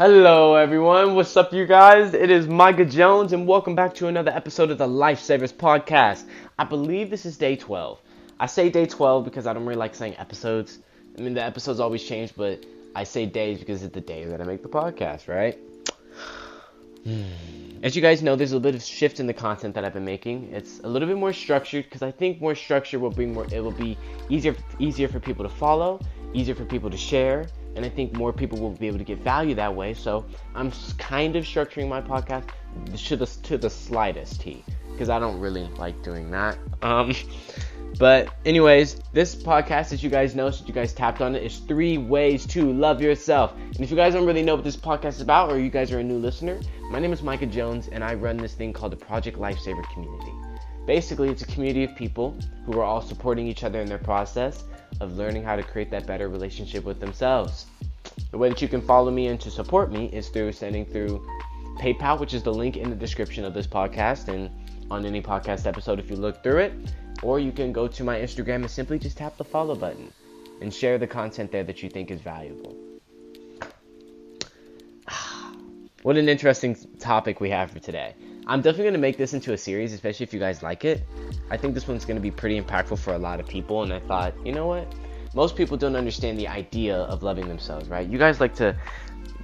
Hello, everyone. What's up, you guys? It is Micah Jones, and welcome back to another episode of the Lifesavers Podcast. I believe this is day 12. I say day 12 because I don't really like saying episodes. I mean, the episodes always change, but I say days because it's the day that I make the podcast, right? As you guys know, there's a bit of shift in the content that I've been making. It's a little bit more structured because I think more structure will bring more. It will be easier, easier for people to follow, easier for people to share, and I think more people will be able to get value that way. So I'm kind of structuring my podcast to the to the slightest t because I don't really like doing that. Um, but anyways, this podcast, as you guys know, since you guys tapped on it, is three ways to love yourself. And if you guys don't really know what this podcast is about, or you guys are a new listener, my name is Micah Jones, and I run this thing called the Project Lifesaver Community. Basically, it's a community of people who are all supporting each other in their process of learning how to create that better relationship with themselves. The way that you can follow me and to support me is through sending through PayPal, which is the link in the description of this podcast and on any podcast episode if you look through it. Or you can go to my Instagram and simply just tap the follow button and share the content there that you think is valuable. What an interesting topic we have for today. I'm definitely going to make this into a series, especially if you guys like it. I think this one's going to be pretty impactful for a lot of people, and I thought, you know what? Most people don't understand the idea of loving themselves, right? You guys like to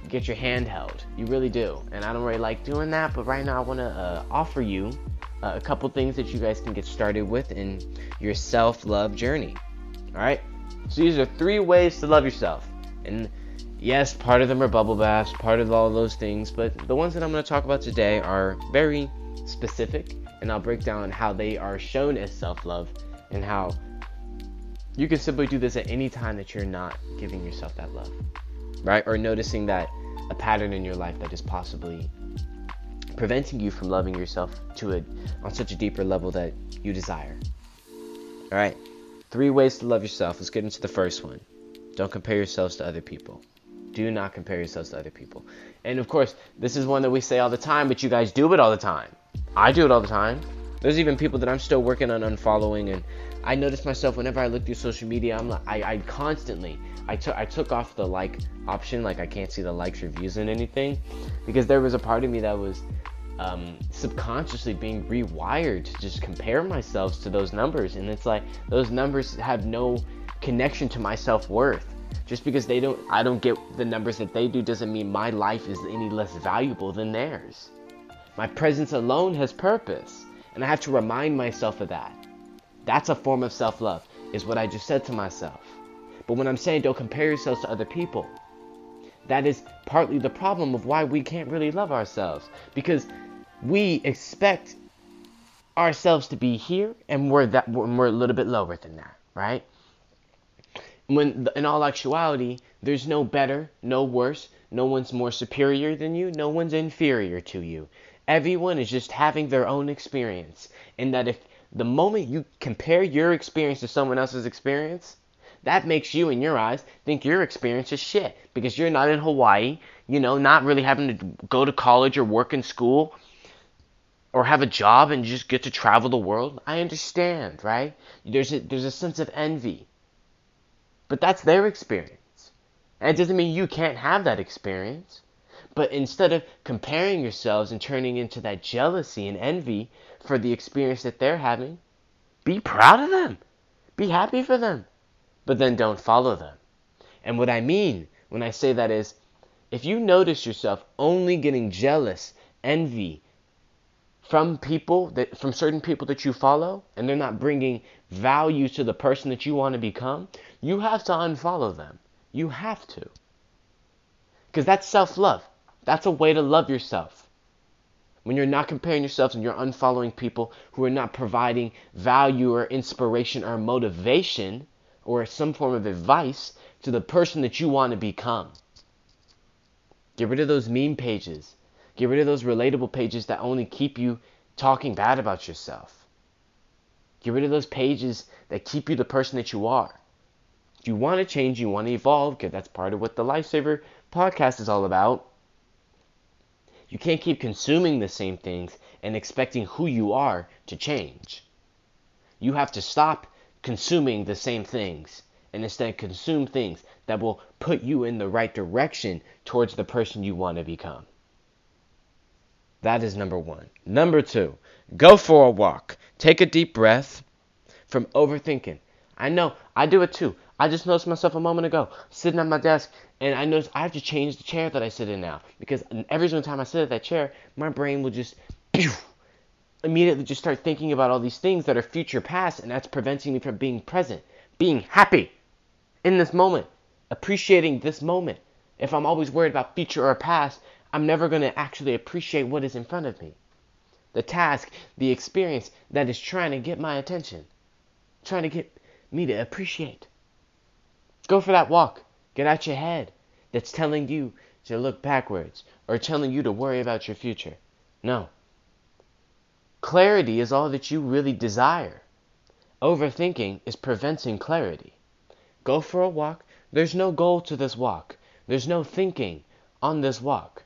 get your hand held. You really do. And I don't really like doing that, but right now I want to uh, offer you uh, a couple things that you guys can get started with in your self love journey. All right? So these are three ways to love yourself. And yes, part of them are bubble baths, part of all those things, but the ones that I'm going to talk about today are very specific, and I'll break down how they are shown as self love and how you can simply do this at any time that you're not giving yourself that love, right? Or noticing that a pattern in your life that is possibly preventing you from loving yourself to a on such a deeper level that you desire. All right. Three ways to love yourself. Let's get into the first one. Don't compare yourselves to other people. Do not compare yourselves to other people. And of course, this is one that we say all the time, but you guys do it all the time. I do it all the time. There's even people that I'm still working on unfollowing, and I notice myself whenever I look through social media, I'm like, I, I constantly, I took, I took off the like option, like I can't see the likes or views and anything, because there was a part of me that was um, subconsciously being rewired to just compare myself to those numbers, and it's like those numbers have no connection to my self worth. Just because they don't, I don't get the numbers that they do, doesn't mean my life is any less valuable than theirs. My presence alone has purpose, and I have to remind myself of that. That's a form of self love, is what I just said to myself. But when I'm saying don't compare yourselves to other people, that is partly the problem of why we can't really love ourselves. Because we expect ourselves to be here and we're that we're a little bit lower than that, right? When in all actuality, there's no better, no worse, no one's more superior than you, no one's inferior to you. Everyone is just having their own experience. And that if the moment you compare your experience to someone else's experience, that makes you, in your eyes, think your experience is shit because you're not in Hawaii, you know, not really having to go to college or work in school or have a job and just get to travel the world. I understand, right? There's a, there's a sense of envy. But that's their experience. And it doesn't mean you can't have that experience. But instead of comparing yourselves and turning into that jealousy and envy for the experience that they're having, be proud of them. Be happy for them. But then don't follow them. And what I mean when I say that is if you notice yourself only getting jealous, envy, from people that from certain people that you follow and they're not bringing value to the person that you want to become, you have to unfollow them. You have to. Cuz that's self-love. That's a way to love yourself. When you're not comparing yourselves and you're unfollowing people who are not providing value or inspiration or motivation or some form of advice to the person that you want to become. Get rid of those meme pages Get rid of those relatable pages that only keep you talking bad about yourself. Get rid of those pages that keep you the person that you are. If you want to change, you want to evolve, because that's part of what the Lifesaver podcast is all about. You can't keep consuming the same things and expecting who you are to change. You have to stop consuming the same things and instead consume things that will put you in the right direction towards the person you want to become. That is number one. Number two, go for a walk. Take a deep breath from overthinking. I know, I do it too. I just noticed myself a moment ago sitting at my desk, and I noticed I have to change the chair that I sit in now because every single time I sit at that chair, my brain will just pew, immediately just start thinking about all these things that are future past, and that's preventing me from being present, being happy in this moment, appreciating this moment. If I'm always worried about future or past, I'm never going to actually appreciate what is in front of me. The task, the experience that is trying to get my attention, trying to get me to appreciate. Go for that walk. Get out your head that's telling you to look backwards or telling you to worry about your future. No. Clarity is all that you really desire. Overthinking is preventing clarity. Go for a walk. There's no goal to this walk. There's no thinking on this walk.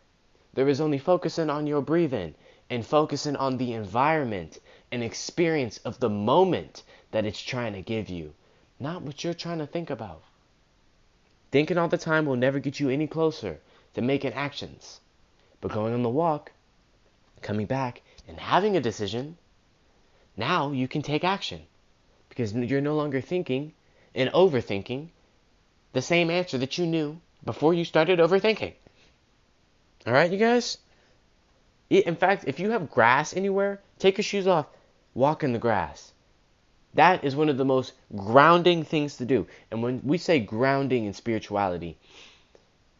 There is only focusing on your breathing and focusing on the environment and experience of the moment that it's trying to give you, not what you're trying to think about. Thinking all the time will never get you any closer to making actions. But going on the walk, coming back, and having a decision, now you can take action because you're no longer thinking and overthinking the same answer that you knew before you started overthinking. All right, you guys? In fact, if you have grass anywhere, take your shoes off, walk in the grass. That is one of the most grounding things to do. And when we say grounding in spirituality,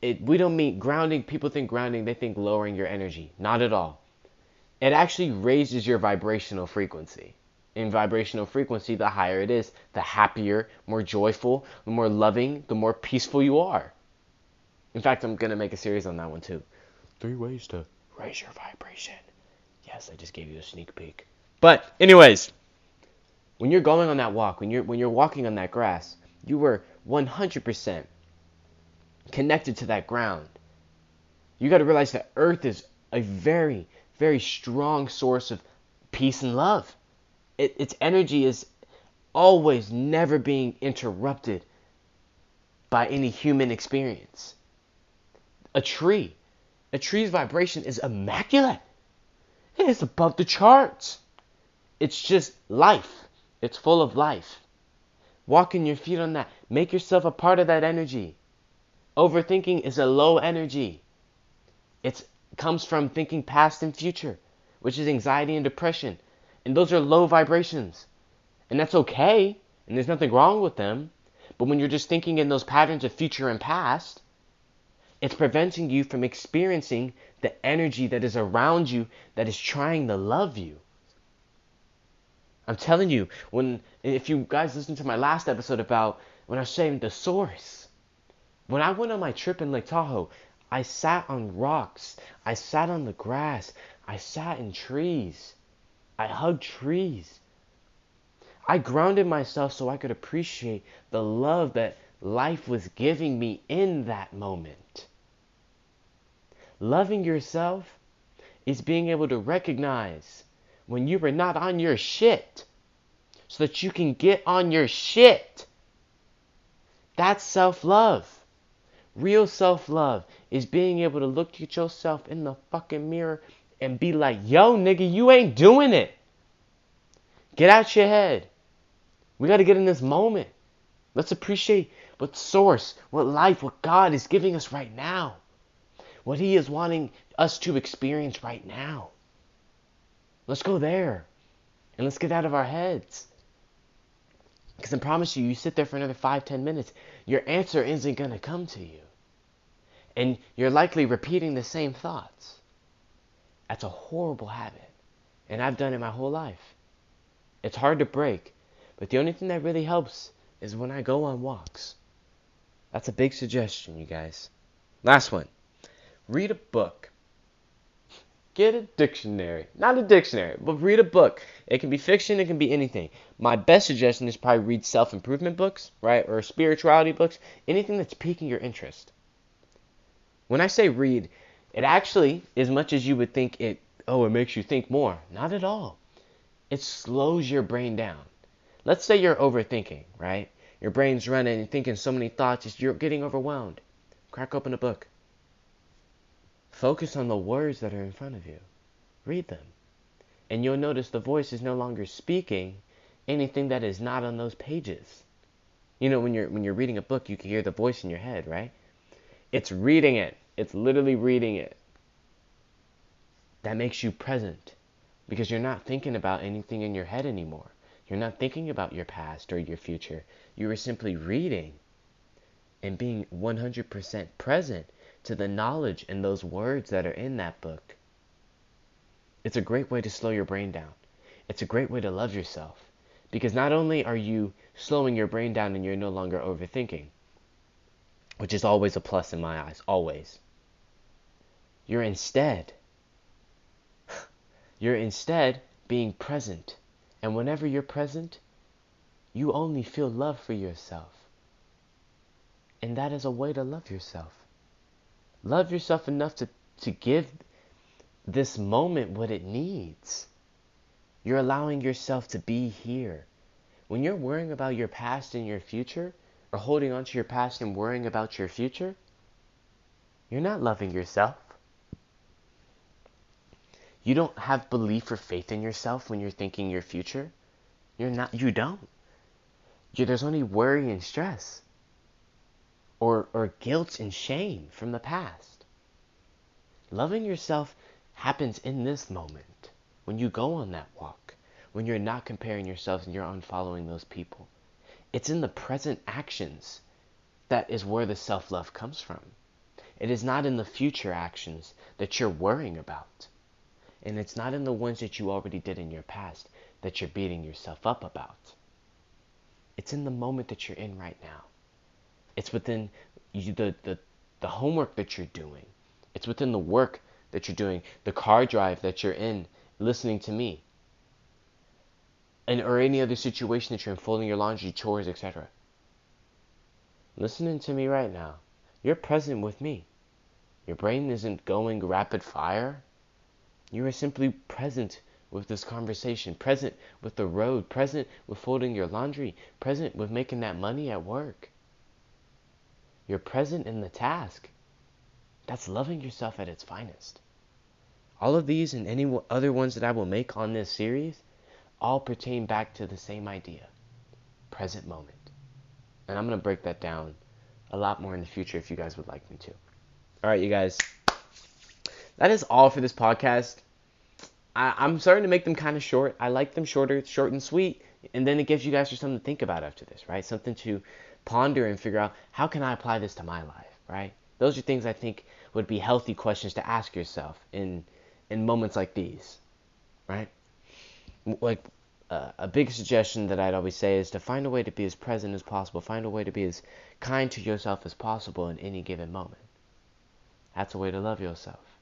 it, we don't mean grounding. People think grounding, they think lowering your energy. Not at all. It actually raises your vibrational frequency. In vibrational frequency, the higher it is, the happier, more joyful, the more loving, the more peaceful you are. In fact, I'm going to make a series on that one too. Three ways to raise your vibration. Yes, I just gave you a sneak peek. But, anyways, when you're going on that walk, when you're when you're walking on that grass, you were 100% connected to that ground. You got to realize that earth is a very very strong source of peace and love. It, its energy is always never being interrupted by any human experience. A tree, a tree's vibration is immaculate. It is above the charts. It's just life. It's full of life. Walking your feet on that. Make yourself a part of that energy. Overthinking is a low energy. It comes from thinking past and future, which is anxiety and depression. And those are low vibrations. And that's okay. And there's nothing wrong with them. But when you're just thinking in those patterns of future and past, it's preventing you from experiencing the energy that is around you that is trying to love you. I'm telling you, when if you guys listen to my last episode about when I was saying the source, when I went on my trip in Lake Tahoe, I sat on rocks, I sat on the grass, I sat in trees, I hugged trees. I grounded myself so I could appreciate the love that life was giving me in that moment. Loving yourself is being able to recognize when you are not on your shit so that you can get on your shit. That's self love. Real self love is being able to look at yourself in the fucking mirror and be like, yo, nigga, you ain't doing it. Get out your head. We got to get in this moment. Let's appreciate what source, what life, what God is giving us right now. What He is wanting us to experience right now. Let's go there. And let's get out of our heads. Because I promise you, you sit there for another five, ten minutes, your answer isn't going to come to you. And you're likely repeating the same thoughts. That's a horrible habit. And I've done it my whole life. It's hard to break. But the only thing that really helps is when I go on walks. That's a big suggestion, you guys. Last one read a book. Get a dictionary. Not a dictionary, but read a book. It can be fiction, it can be anything. My best suggestion is probably read self improvement books, right? Or spirituality books. Anything that's piquing your interest. When I say read, it actually, as much as you would think it, oh, it makes you think more. Not at all. It slows your brain down. Let's say you're overthinking, right? your brain's running and thinking so many thoughts, you're getting overwhelmed. Crack open a book. Focus on the words that are in front of you. Read them. And you'll notice the voice is no longer speaking anything that is not on those pages. You know, when you're when you're reading a book, you can hear the voice in your head, right? It's reading it. It's literally reading it. That makes you present because you're not thinking about anything in your head anymore. You're not thinking about your past or your future. You are simply reading and being 100% present to the knowledge and those words that are in that book. It's a great way to slow your brain down. It's a great way to love yourself because not only are you slowing your brain down and you're no longer overthinking, which is always a plus in my eyes, always. You're instead you're instead being present. And whenever you're present, you only feel love for yourself. And that is a way to love yourself. Love yourself enough to, to give this moment what it needs. You're allowing yourself to be here. When you're worrying about your past and your future, or holding on to your past and worrying about your future, you're not loving yourself. You don't have belief or faith in yourself when you're thinking your future. You're not you don't. You, there's only worry and stress. Or or guilt and shame from the past. Loving yourself happens in this moment. When you go on that walk, when you're not comparing yourselves and you're unfollowing those people. It's in the present actions that is where the self love comes from. It is not in the future actions that you're worrying about. And it's not in the ones that you already did in your past that you're beating yourself up about. It's in the moment that you're in right now. It's within you, the, the, the homework that you're doing. It's within the work that you're doing, the car drive that you're in, listening to me. And or any other situation that you're in, folding your laundry, chores, etc. Listening to me right now. You're present with me. Your brain isn't going rapid fire. You are simply present with this conversation, present with the road, present with folding your laundry, present with making that money at work. You're present in the task. That's loving yourself at its finest. All of these and any other ones that I will make on this series all pertain back to the same idea present moment. And I'm going to break that down a lot more in the future if you guys would like me to. All right, you guys that is all for this podcast. I, am starting to make them kind of short. I like them shorter, short and sweet, and then it gives you guys just something to think about after this, right? Something to ponder and figure out how can I apply this to my life, right? Those are things I think would be healthy questions to ask yourself in in moments like these, right? Like uh, a big suggestion that I'd always say is to find a way to be as present as possible. Find a way to be as kind to yourself as possible in any given moment. That's a way to love yourself.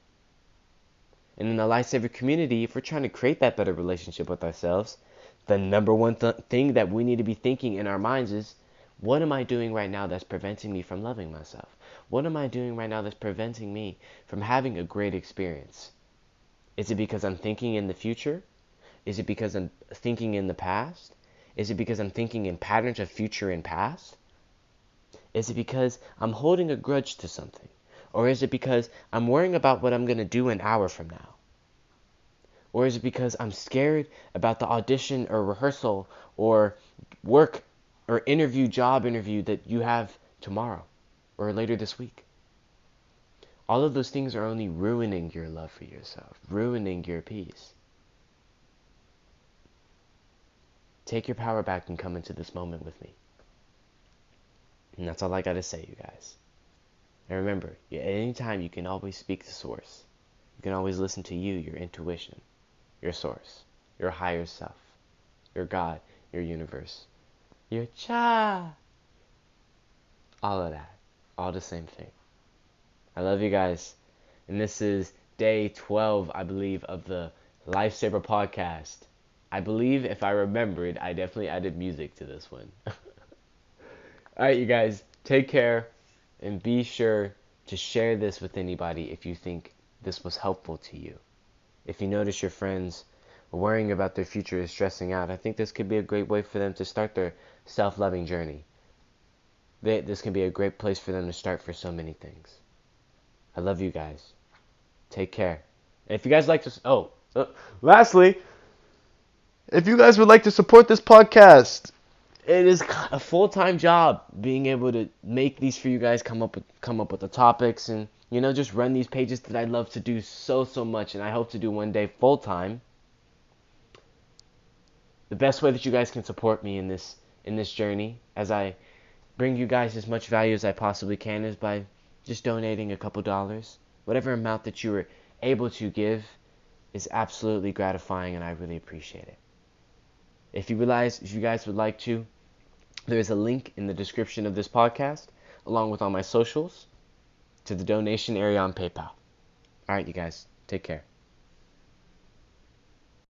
And in the Lifesaver community, if we're trying to create that better relationship with ourselves, the number one th- thing that we need to be thinking in our minds is what am I doing right now that's preventing me from loving myself? What am I doing right now that's preventing me from having a great experience? Is it because I'm thinking in the future? Is it because I'm thinking in the past? Is it because I'm thinking in patterns of future and past? Is it because I'm holding a grudge to something? Or is it because I'm worrying about what I'm going to do an hour from now? Or is it because I'm scared about the audition or rehearsal or work or interview, job interview that you have tomorrow or later this week? All of those things are only ruining your love for yourself, ruining your peace. Take your power back and come into this moment with me. And that's all I got to say, you guys. And remember, at any time you can always speak to source. You can always listen to you, your intuition, your source, your higher self, your God, your universe, your cha. All of that. All the same thing. I love you guys. And this is day 12, I believe, of the Lifesaver podcast. I believe if I remembered, I definitely added music to this one. All right, you guys, take care. And be sure to share this with anybody if you think this was helpful to you. If you notice your friends worrying about their future is stressing out, I think this could be a great way for them to start their self loving journey. they, this can be a great place for them to start for so many things. I love you guys. Take care. And if you guys like to, oh, uh, lastly, if you guys would like to support this podcast, it is a full-time job being able to make these for you guys come up with come up with the topics and you know just run these pages that I love to do so so much and I hope to do one day full time. The best way that you guys can support me in this in this journey as I bring you guys as much value as I possibly can is by just donating a couple dollars. Whatever amount that you are able to give is absolutely gratifying and I really appreciate it. If you realize, if you guys would like to, there is a link in the description of this podcast, along with all my socials, to the donation area on PayPal. All right, you guys, take care.